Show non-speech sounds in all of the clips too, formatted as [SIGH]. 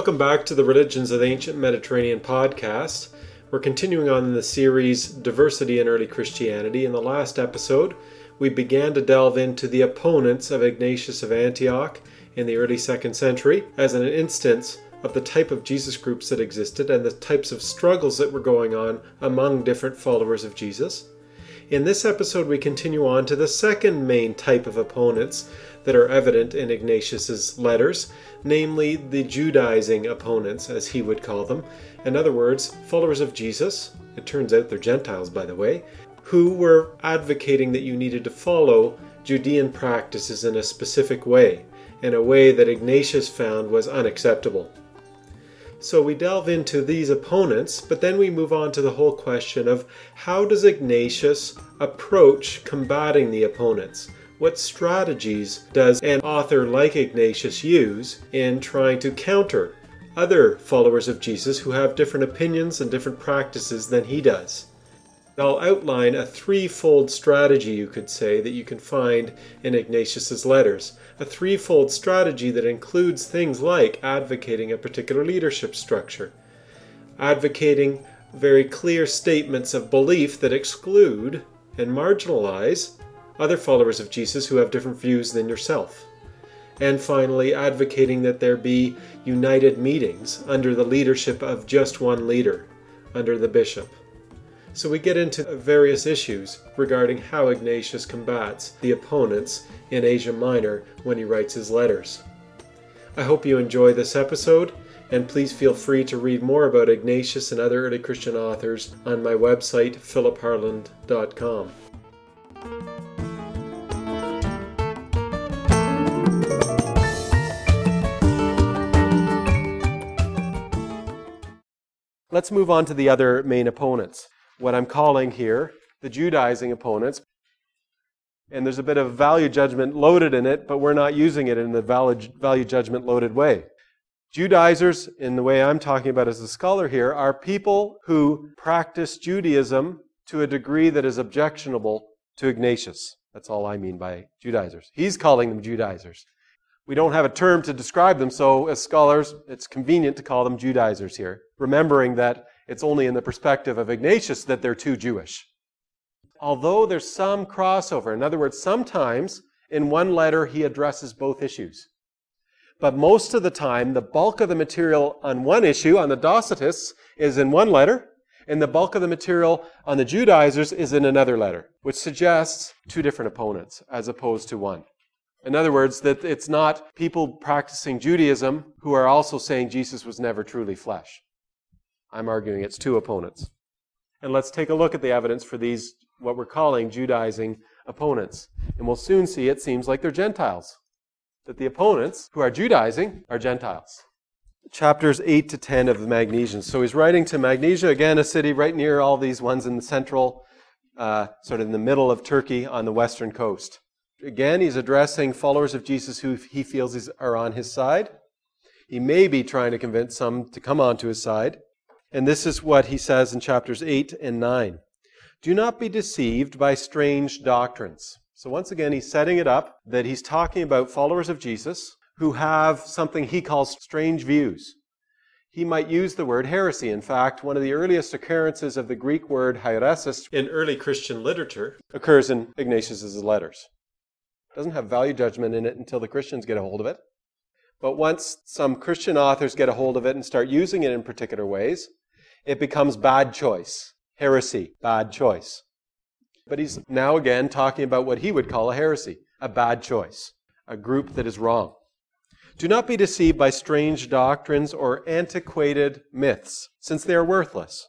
Welcome back to the Religions of the Ancient Mediterranean podcast. We're continuing on in the series Diversity in Early Christianity. In the last episode, we began to delve into the opponents of Ignatius of Antioch in the early second century as an instance of the type of Jesus groups that existed and the types of struggles that were going on among different followers of Jesus. In this episode, we continue on to the second main type of opponents that are evident in Ignatius's letters, namely the Judaizing opponents, as he would call them. In other words, followers of Jesus, it turns out they're Gentiles, by the way, who were advocating that you needed to follow Judean practices in a specific way, in a way that Ignatius found was unacceptable. So we delve into these opponents, but then we move on to the whole question of how does Ignatius approach combating the opponents? What strategies does an author like Ignatius use in trying to counter other followers of Jesus who have different opinions and different practices than he does? I'll outline a threefold strategy, you could say, that you can find in Ignatius's letters. A threefold strategy that includes things like advocating a particular leadership structure, advocating very clear statements of belief that exclude and marginalize other followers of Jesus who have different views than yourself. And finally, advocating that there be united meetings under the leadership of just one leader, under the bishop. So we get into various issues regarding how Ignatius combats the opponents in Asia Minor when he writes his letters. I hope you enjoy this episode, and please feel free to read more about Ignatius and other early Christian authors on my website, philipharland.com. Let's move on to the other main opponents what I'm calling here the Judaizing opponents. And there's a bit of value judgment loaded in it, but we're not using it in the value judgment loaded way. Judaizers, in the way I'm talking about as a scholar here, are people who practice Judaism to a degree that is objectionable to Ignatius. That's all I mean by Judaizers. He's calling them Judaizers. We don't have a term to describe them, so as scholars, it's convenient to call them Judaizers here, remembering that it's only in the perspective of Ignatius that they're too Jewish. Although there's some crossover, in other words, sometimes in one letter he addresses both issues. But most of the time, the bulk of the material on one issue, on the Docetists, is in one letter, and the bulk of the material on the Judaizers is in another letter, which suggests two different opponents as opposed to one. In other words, that it's not people practicing Judaism who are also saying Jesus was never truly flesh. I'm arguing it's two opponents. And let's take a look at the evidence for these, what we're calling Judaizing opponents. And we'll soon see it seems like they're Gentiles. That the opponents who are Judaizing are Gentiles. Chapters 8 to 10 of the Magnesians. So he's writing to Magnesia, again, a city right near all these ones in the central, uh, sort of in the middle of Turkey on the western coast. Again, he's addressing followers of Jesus who he feels are on his side. He may be trying to convince some to come onto his side. And this is what he says in chapters 8 and 9. Do not be deceived by strange doctrines. So once again, he's setting it up that he's talking about followers of Jesus who have something he calls strange views. He might use the word heresy. In fact, one of the earliest occurrences of the Greek word heresis in early Christian literature occurs in Ignatius's letters. It doesn't have value judgment in it until the Christians get a hold of it. But once some Christian authors get a hold of it and start using it in particular ways, it becomes bad choice. Heresy, bad choice. But he's now again talking about what he would call a heresy, a bad choice, a group that is wrong. Do not be deceived by strange doctrines or antiquated myths, since they are worthless.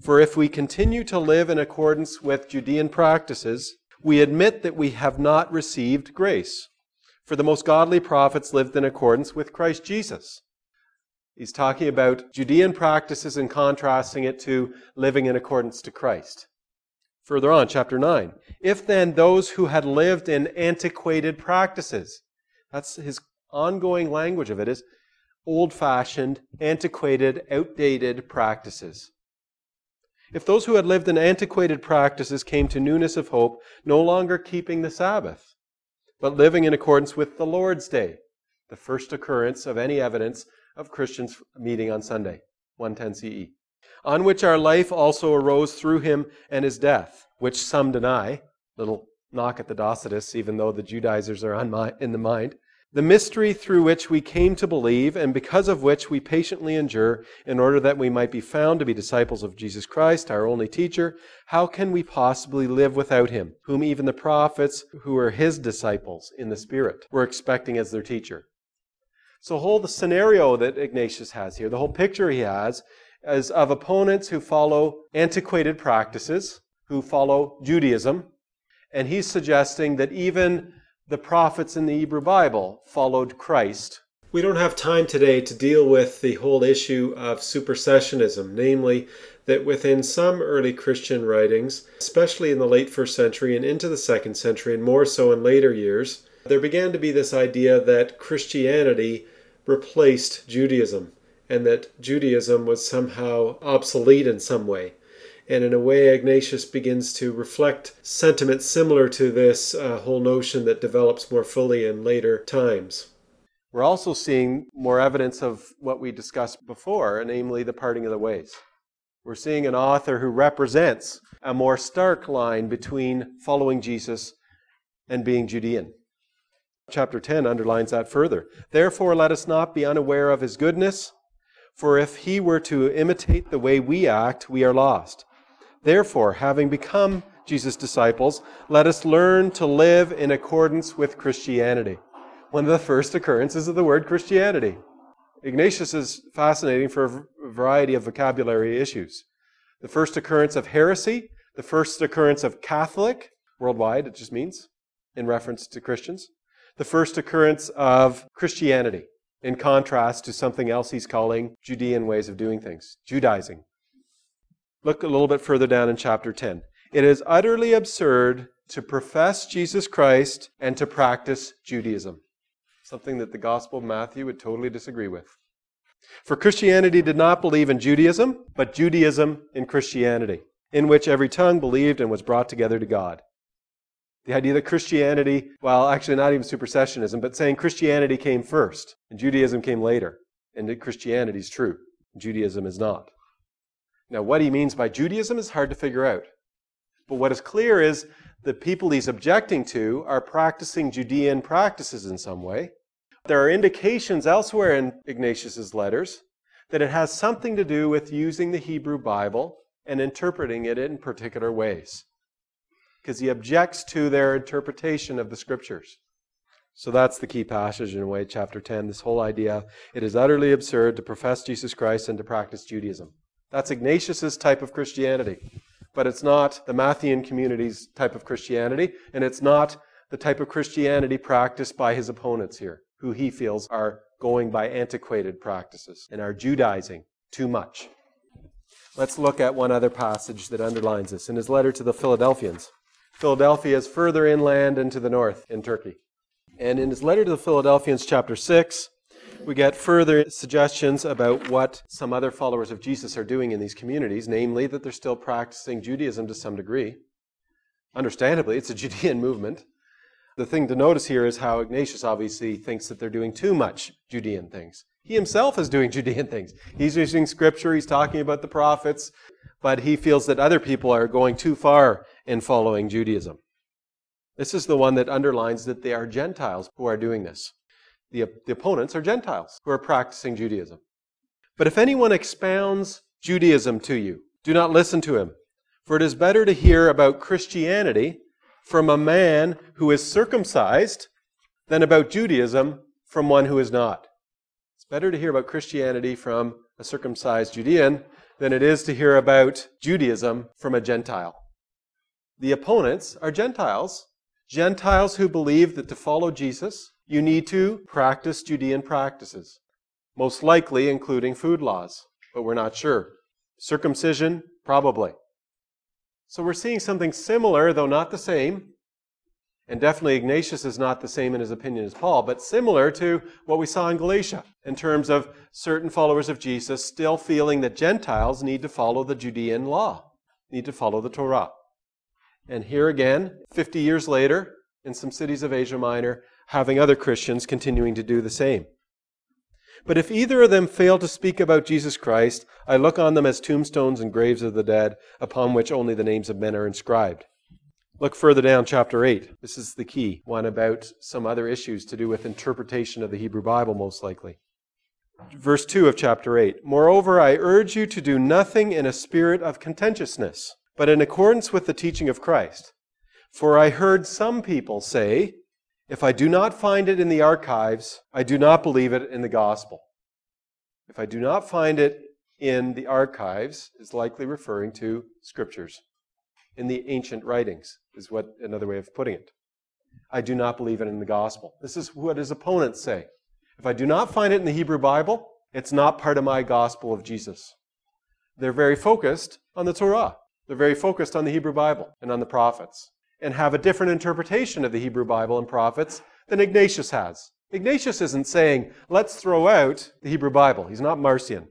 For if we continue to live in accordance with Judean practices, we admit that we have not received grace. For the most godly prophets lived in accordance with Christ Jesus. He's talking about Judean practices and contrasting it to living in accordance to Christ. Further on, chapter 9. If then those who had lived in antiquated practices, that's his ongoing language of it, is old fashioned, antiquated, outdated practices. If those who had lived in antiquated practices came to newness of hope, no longer keeping the Sabbath, but living in accordance with the Lord's day, the first occurrence of any evidence of Christians meeting on Sunday, 110 CE, on which our life also arose through him and his death, which some deny. Little knock at the Docetists, even though the Judaizers are in the mind the mystery through which we came to believe, and because of which we patiently endure, in order that we might be found to be disciples of Jesus Christ, our only teacher, how can we possibly live without him, whom even the prophets, who were his disciples in the Spirit, were expecting as their teacher? So, whole the scenario that Ignatius has here, the whole picture he has, is of opponents who follow antiquated practices, who follow Judaism, and he's suggesting that even the prophets in the Hebrew Bible followed Christ. We don't have time today to deal with the whole issue of supersessionism, namely, that within some early Christian writings, especially in the late first century and into the second century, and more so in later years, there began to be this idea that Christianity replaced Judaism and that Judaism was somehow obsolete in some way. And in a way, Ignatius begins to reflect sentiments similar to this uh, whole notion that develops more fully in later times. We're also seeing more evidence of what we discussed before, namely the parting of the ways. We're seeing an author who represents a more stark line between following Jesus and being Judean. Chapter 10 underlines that further. Therefore, let us not be unaware of his goodness, for if he were to imitate the way we act, we are lost. Therefore, having become Jesus' disciples, let us learn to live in accordance with Christianity. One of the first occurrences of the word Christianity. Ignatius is fascinating for a variety of vocabulary issues. The first occurrence of heresy, the first occurrence of Catholic, worldwide, it just means, in reference to Christians. The first occurrence of Christianity, in contrast to something else he's calling Judean ways of doing things, Judaizing. Look a little bit further down in chapter 10. It is utterly absurd to profess Jesus Christ and to practice Judaism. Something that the Gospel of Matthew would totally disagree with. For Christianity did not believe in Judaism, but Judaism in Christianity, in which every tongue believed and was brought together to God. The idea that Christianity, well, actually not even supersessionism, but saying Christianity came first and Judaism came later, and that Christianity is true, Judaism is not. Now, what he means by Judaism is hard to figure out. But what is clear is the people he's objecting to are practicing Judean practices in some way. There are indications elsewhere in Ignatius's letters that it has something to do with using the Hebrew Bible and interpreting it in particular ways. Because he objects to their interpretation of the scriptures. So that's the key passage in way, chapter 10. This whole idea it is utterly absurd to profess Jesus Christ and to practice Judaism. That's Ignatius's type of Christianity. But it's not the Matthean community's type of Christianity, and it's not the type of Christianity practiced by his opponents here, who he feels are going by antiquated practices and are Judaizing too much. Let's look at one other passage that underlines this in his letter to the Philadelphians. Philadelphia is further inland and to the north in Turkey. And in his letter to the Philadelphians, chapter 6, we get further suggestions about what some other followers of Jesus are doing in these communities, namely that they're still practicing Judaism to some degree. Understandably, it's a [LAUGHS] Judean movement. The thing to notice here is how Ignatius obviously thinks that they're doing too much Judean things. He himself is doing [LAUGHS] Judean things. He's using scripture, he's talking about the prophets, but he feels that other people are going too far in following Judaism. This is the one that underlines that they are Gentiles who are doing this. The, the opponents are Gentiles who are practicing Judaism. But if anyone expounds Judaism to you, do not listen to him, for it is better to hear about Christianity from a man who is circumcised than about Judaism from one who is not. It's better to hear about Christianity from a circumcised Judean than it is to hear about Judaism from a Gentile. The opponents are Gentiles, Gentiles who believe that to follow Jesus you need to practice Judean practices, most likely including food laws, but we're not sure. Circumcision, probably. So we're seeing something similar, though not the same. And definitely Ignatius is not the same in his opinion as Paul, but similar to what we saw in Galatia in terms of certain followers of Jesus still feeling that Gentiles need to follow the Judean law, need to follow the Torah. And here again, 50 years later, in some cities of Asia Minor, having other Christians continuing to do the same. But if either of them fail to speak about Jesus Christ, I look on them as tombstones and graves of the dead, upon which only the names of men are inscribed. Look further down, chapter 8. This is the key one about some other issues to do with interpretation of the Hebrew Bible, most likely. Verse 2 of chapter 8 Moreover, I urge you to do nothing in a spirit of contentiousness, but in accordance with the teaching of Christ. For I heard some people say, If I do not find it in the archives, I do not believe it in the gospel. If I do not find it in the archives, is likely referring to scriptures in the ancient writings, is what another way of putting it. I do not believe it in the gospel. This is what his opponents say. If I do not find it in the Hebrew Bible, it's not part of my gospel of Jesus. They're very focused on the Torah. They're very focused on the Hebrew Bible and on the prophets, and have a different interpretation of the Hebrew Bible and prophets than Ignatius has. Ignatius isn't saying, let's throw out the Hebrew Bible. He's not Marcion.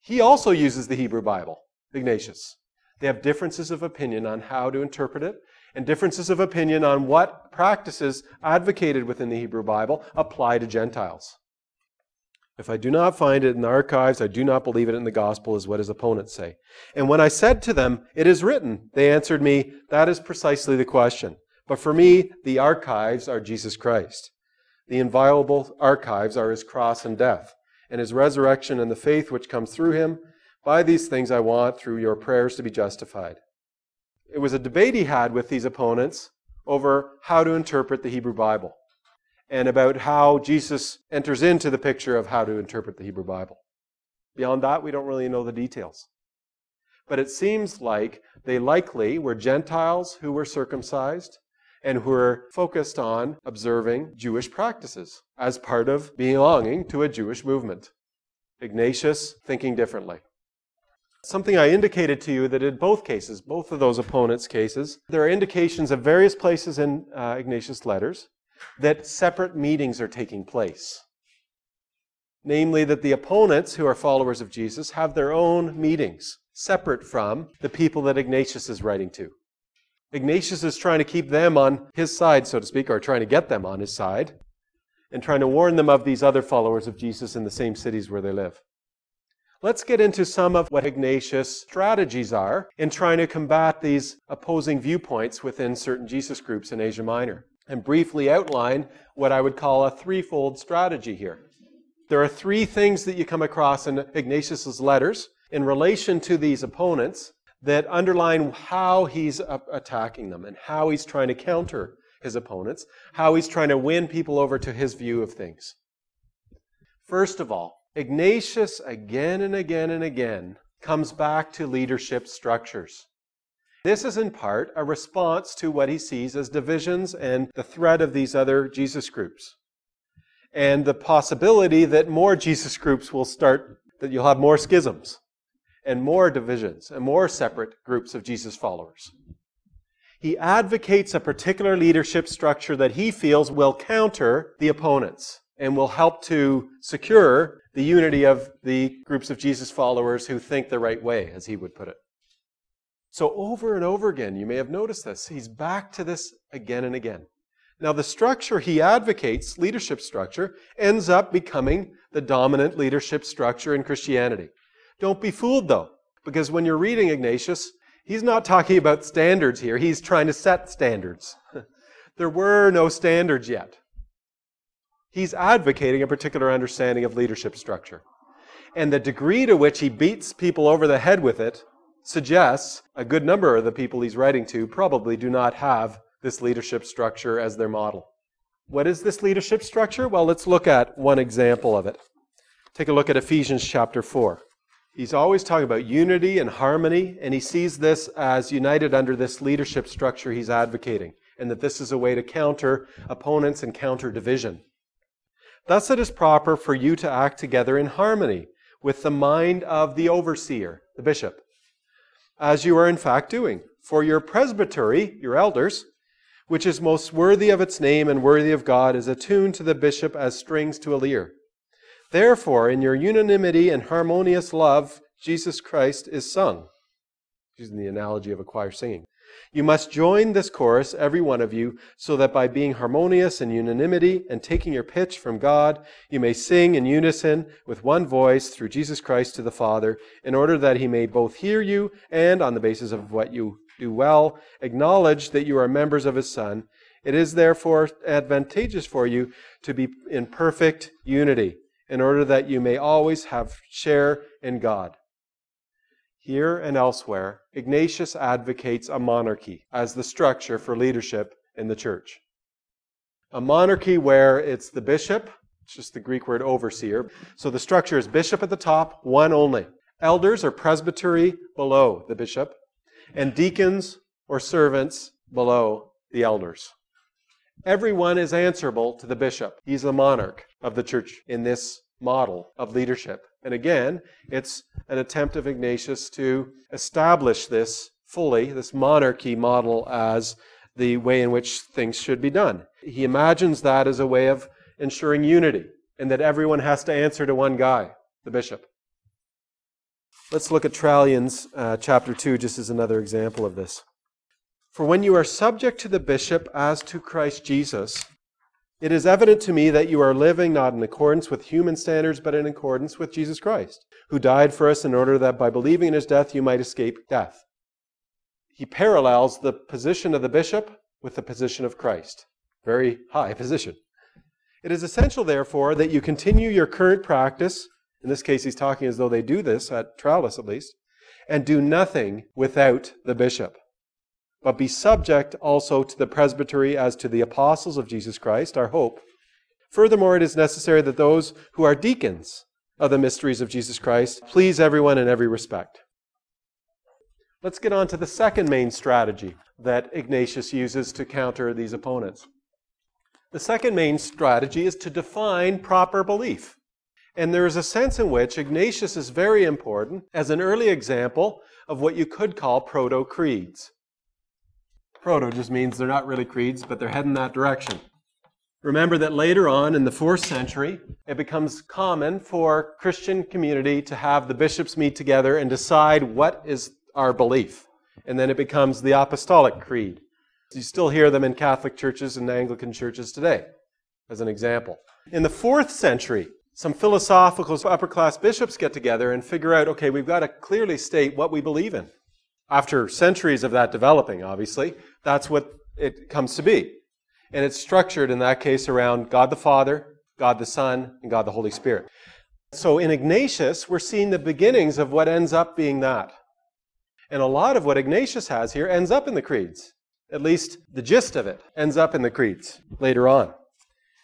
He also uses the Hebrew Bible, Ignatius. They have differences of opinion on how to interpret it, and differences of opinion on what practices advocated within the Hebrew Bible apply to Gentiles. If I do not find it in the archives, I do not believe it in the gospel, is what his opponents say. And when I said to them, It is written, they answered me, That is precisely the question. But for me, the archives are Jesus Christ. The inviolable archives are his cross and death, and his resurrection and the faith which comes through him, by these things I want, through your prayers, to be justified. It was a debate he had with these opponents over how to interpret the Hebrew Bible and about how Jesus enters into the picture of how to interpret the Hebrew Bible. Beyond that, we don't really know the details. But it seems like they likely were Gentiles who were circumcised and who were focused on observing Jewish practices as part of belonging to a Jewish movement. Ignatius thinking differently. Something I indicated to you that in both cases, both of those opponents' cases, there are indications of various places in uh, Ignatius' letters that separate meetings are taking place. Namely, that the opponents, who are followers of Jesus, have their own meetings, separate from the people that Ignatius is writing to. Ignatius is trying to keep them on his side, so to speak, or trying to get them on his side, and trying to warn them of these other followers of Jesus in the same cities where they live. Let's get into some of what Ignatius' strategies are in trying to combat these opposing viewpoints within certain Jesus groups in Asia Minor, and briefly outline what I would call a threefold strategy here. There are three things that you come across in Ignatius's letters in relation to these opponents that underline how he's attacking them and how he's trying to counter his opponents, how he's trying to win people over to his view of things. First of all, Ignatius, again and again and again, comes back to leadership structures. This is in part a response to what he sees as divisions and the threat of these other Jesus groups. And the possibility that more Jesus groups will start, that you'll have more schisms and more divisions and more separate groups of Jesus followers. He advocates a particular leadership structure that he feels will counter the opponents and will help to secure the unity of the groups of Jesus followers who think the right way, as he would put it. So, over and over again, you may have noticed this, he's back to this again and again. Now, the structure he advocates, leadership structure, ends up becoming the dominant leadership structure in Christianity. Don't be fooled, though, because when you're reading Ignatius, he's not talking about standards here, he's trying to set standards. [LAUGHS] there were no standards yet. He's advocating a particular understanding of leadership structure. And the degree to which he beats people over the head with it suggests a good number of the people he's writing to probably do not have this leadership structure as their model. What is this leadership structure? Well, let's look at one example of it. Take a look at Ephesians chapter 4. He's always talking about unity and harmony, and he sees this as united under this leadership structure he's advocating, and that this is a way to counter opponents and counter division. Thus it is proper for you to act together in harmony with the mind of the overseer, the bishop, as you are in fact doing. For your presbytery, your elders, which is most worthy of its name and worthy of God, is attuned to the bishop as strings to a lyre. Therefore, in your unanimity and harmonious love, Jesus Christ is sung. Using the analogy of a choir singing. You must join this chorus, every one of you, so that by being harmonious in unanimity and taking your pitch from God, you may sing in unison with one voice through Jesus Christ to the Father, in order that he may both hear you and, on the basis of what you do well, acknowledge that you are members of his Son. It is therefore advantageous for you to be in perfect unity, in order that you may always have share in God. Here and elsewhere, Ignatius advocates a monarchy as the structure for leadership in the church. A monarchy where it's the bishop, it's just the Greek word overseer. So the structure is bishop at the top, one only. Elders or presbytery below the bishop, and deacons or servants below the elders. Everyone is answerable to the bishop. He's the monarch of the church in this model of leadership. And again, it's an attempt of Ignatius to establish this fully, this monarchy model, as the way in which things should be done. He imagines that as a way of ensuring unity, and that everyone has to answer to one guy, the bishop. Let's look at Trallians uh, chapter 2 just as another example of this. For when you are subject to the bishop as to Christ Jesus, it is evident to me that you are living not in accordance with human standards, but in accordance with Jesus Christ, who died for us in order that by believing in his death you might escape death. He parallels the position of the bishop with the position of Christ. Very high [LAUGHS] position. It is essential, therefore, that you continue your current practice. In this case, he's talking as though they do this, at Tralles at least, and do nothing without the bishop but be subject also to the presbytery as to the apostles of Jesus Christ, our hope. Furthermore, it is necessary that those who are deacons of the mysteries of Jesus Christ please everyone in every respect. Let's get on to the second main strategy that Ignatius uses to counter these opponents. The second main strategy is to define proper belief. And there is a sense in which Ignatius is very important as an early example of what you could call proto creeds. Proto just means they're not really creeds, but they're heading that direction. Remember that later on in the fourth century, it becomes common for Christian community to have the bishops meet together and decide what is our belief. And then it becomes the apostolic creed. You still hear them in Catholic churches and Anglican churches today, as an example. In the fourth century, some philosophical upper class bishops get together and figure out okay, we've got to clearly state what we believe in. After centuries of that developing, obviously, that's what it comes to be. And it's structured in that case around God the Father, God the Son, and God the Holy Spirit. So in Ignatius, we're seeing the beginnings of what ends up being that. And a lot of what Ignatius has here ends up in the creeds. At least the gist of it ends up in the creeds later on.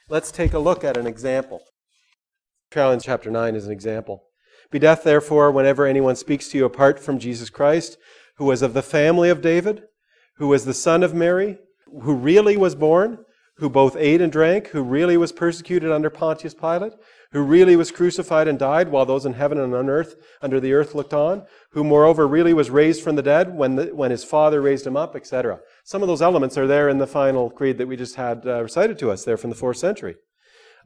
Let's take a look at an example. Trallian chapter 9 is an example. Be deaf, therefore, whenever anyone speaks to you apart from Jesus Christ, who was of the family of David, who was the son of Mary, who really was born, who both ate and drank, who really was persecuted under Pontius Pilate, who really was crucified and died while those in heaven and on earth under the earth looked on, who moreover really was raised from the dead when, the, when his father raised him up, etc. Some of those elements are there in the final creed that we just had uh, recited to us there from the fourth century.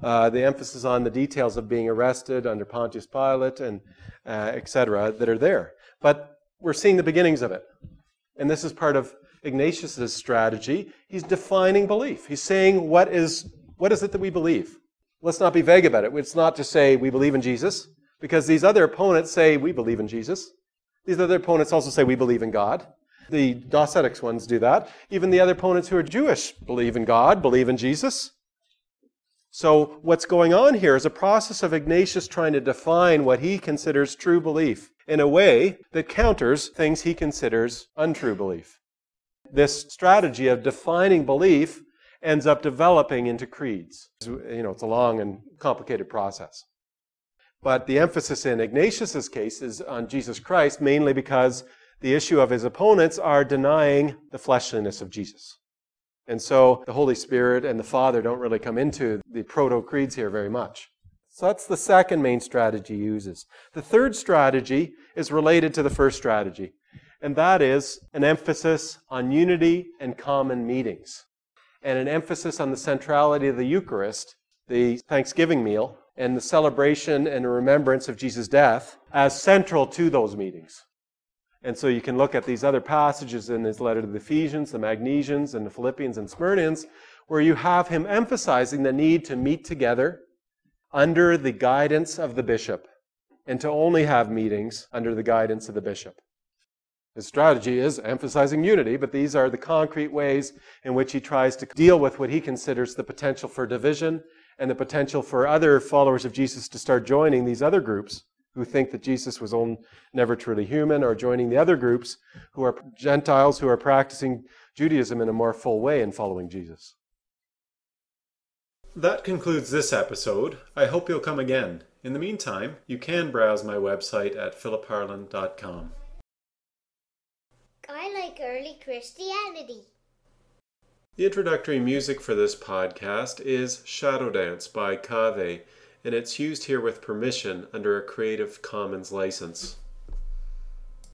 Uh, the emphasis on the details of being arrested under Pontius Pilate and uh, etc. that are there. But we're seeing the beginnings of it. And this is part of Ignatius's strategy, he's defining belief. He's saying what is what is it that we believe? Let's not be vague about it. It's not to say we believe in Jesus, because these other opponents say we believe in Jesus. These other opponents also say we believe in God. The Docetics ones do that. Even the other opponents who are Jewish believe in God, believe in Jesus. So, what's going on here is a process of Ignatius trying to define what he considers true belief in a way that counters things he considers untrue belief. This strategy of defining belief ends up developing into creeds. You know, it's a long and complicated process. But the emphasis in Ignatius's case is on Jesus Christ, mainly because the issue of his opponents are denying the fleshliness of Jesus. And so the Holy Spirit and the Father don't really come into the proto creeds here very much. So that's the second main strategy he uses. The third strategy is related to the first strategy and that is an emphasis on unity and common meetings, and an emphasis on the centrality of the Eucharist, the Thanksgiving meal, and the celebration and remembrance of Jesus' death as central to those meetings. And so you can look at these other passages in his letter to the Ephesians, the Magnesians, and the Philippians and Smyrnaeans, where you have him emphasizing the need to meet together under the guidance of the bishop and to only have meetings under the guidance of the bishop. His strategy is emphasizing unity, but these are the concrete ways in which he tries to deal with what he considers the potential for division and the potential for other followers of Jesus to start joining these other groups who think that Jesus was on, never truly human, or joining the other groups who are Gentiles who are practicing Judaism in a more full way in following Jesus. That concludes this episode. I hope you'll come again. In the meantime, you can browse my website at philipharland.com. I like early Christianity. The introductory music for this podcast is Shadow Dance by Kave, and it's used here with permission under a Creative Commons license.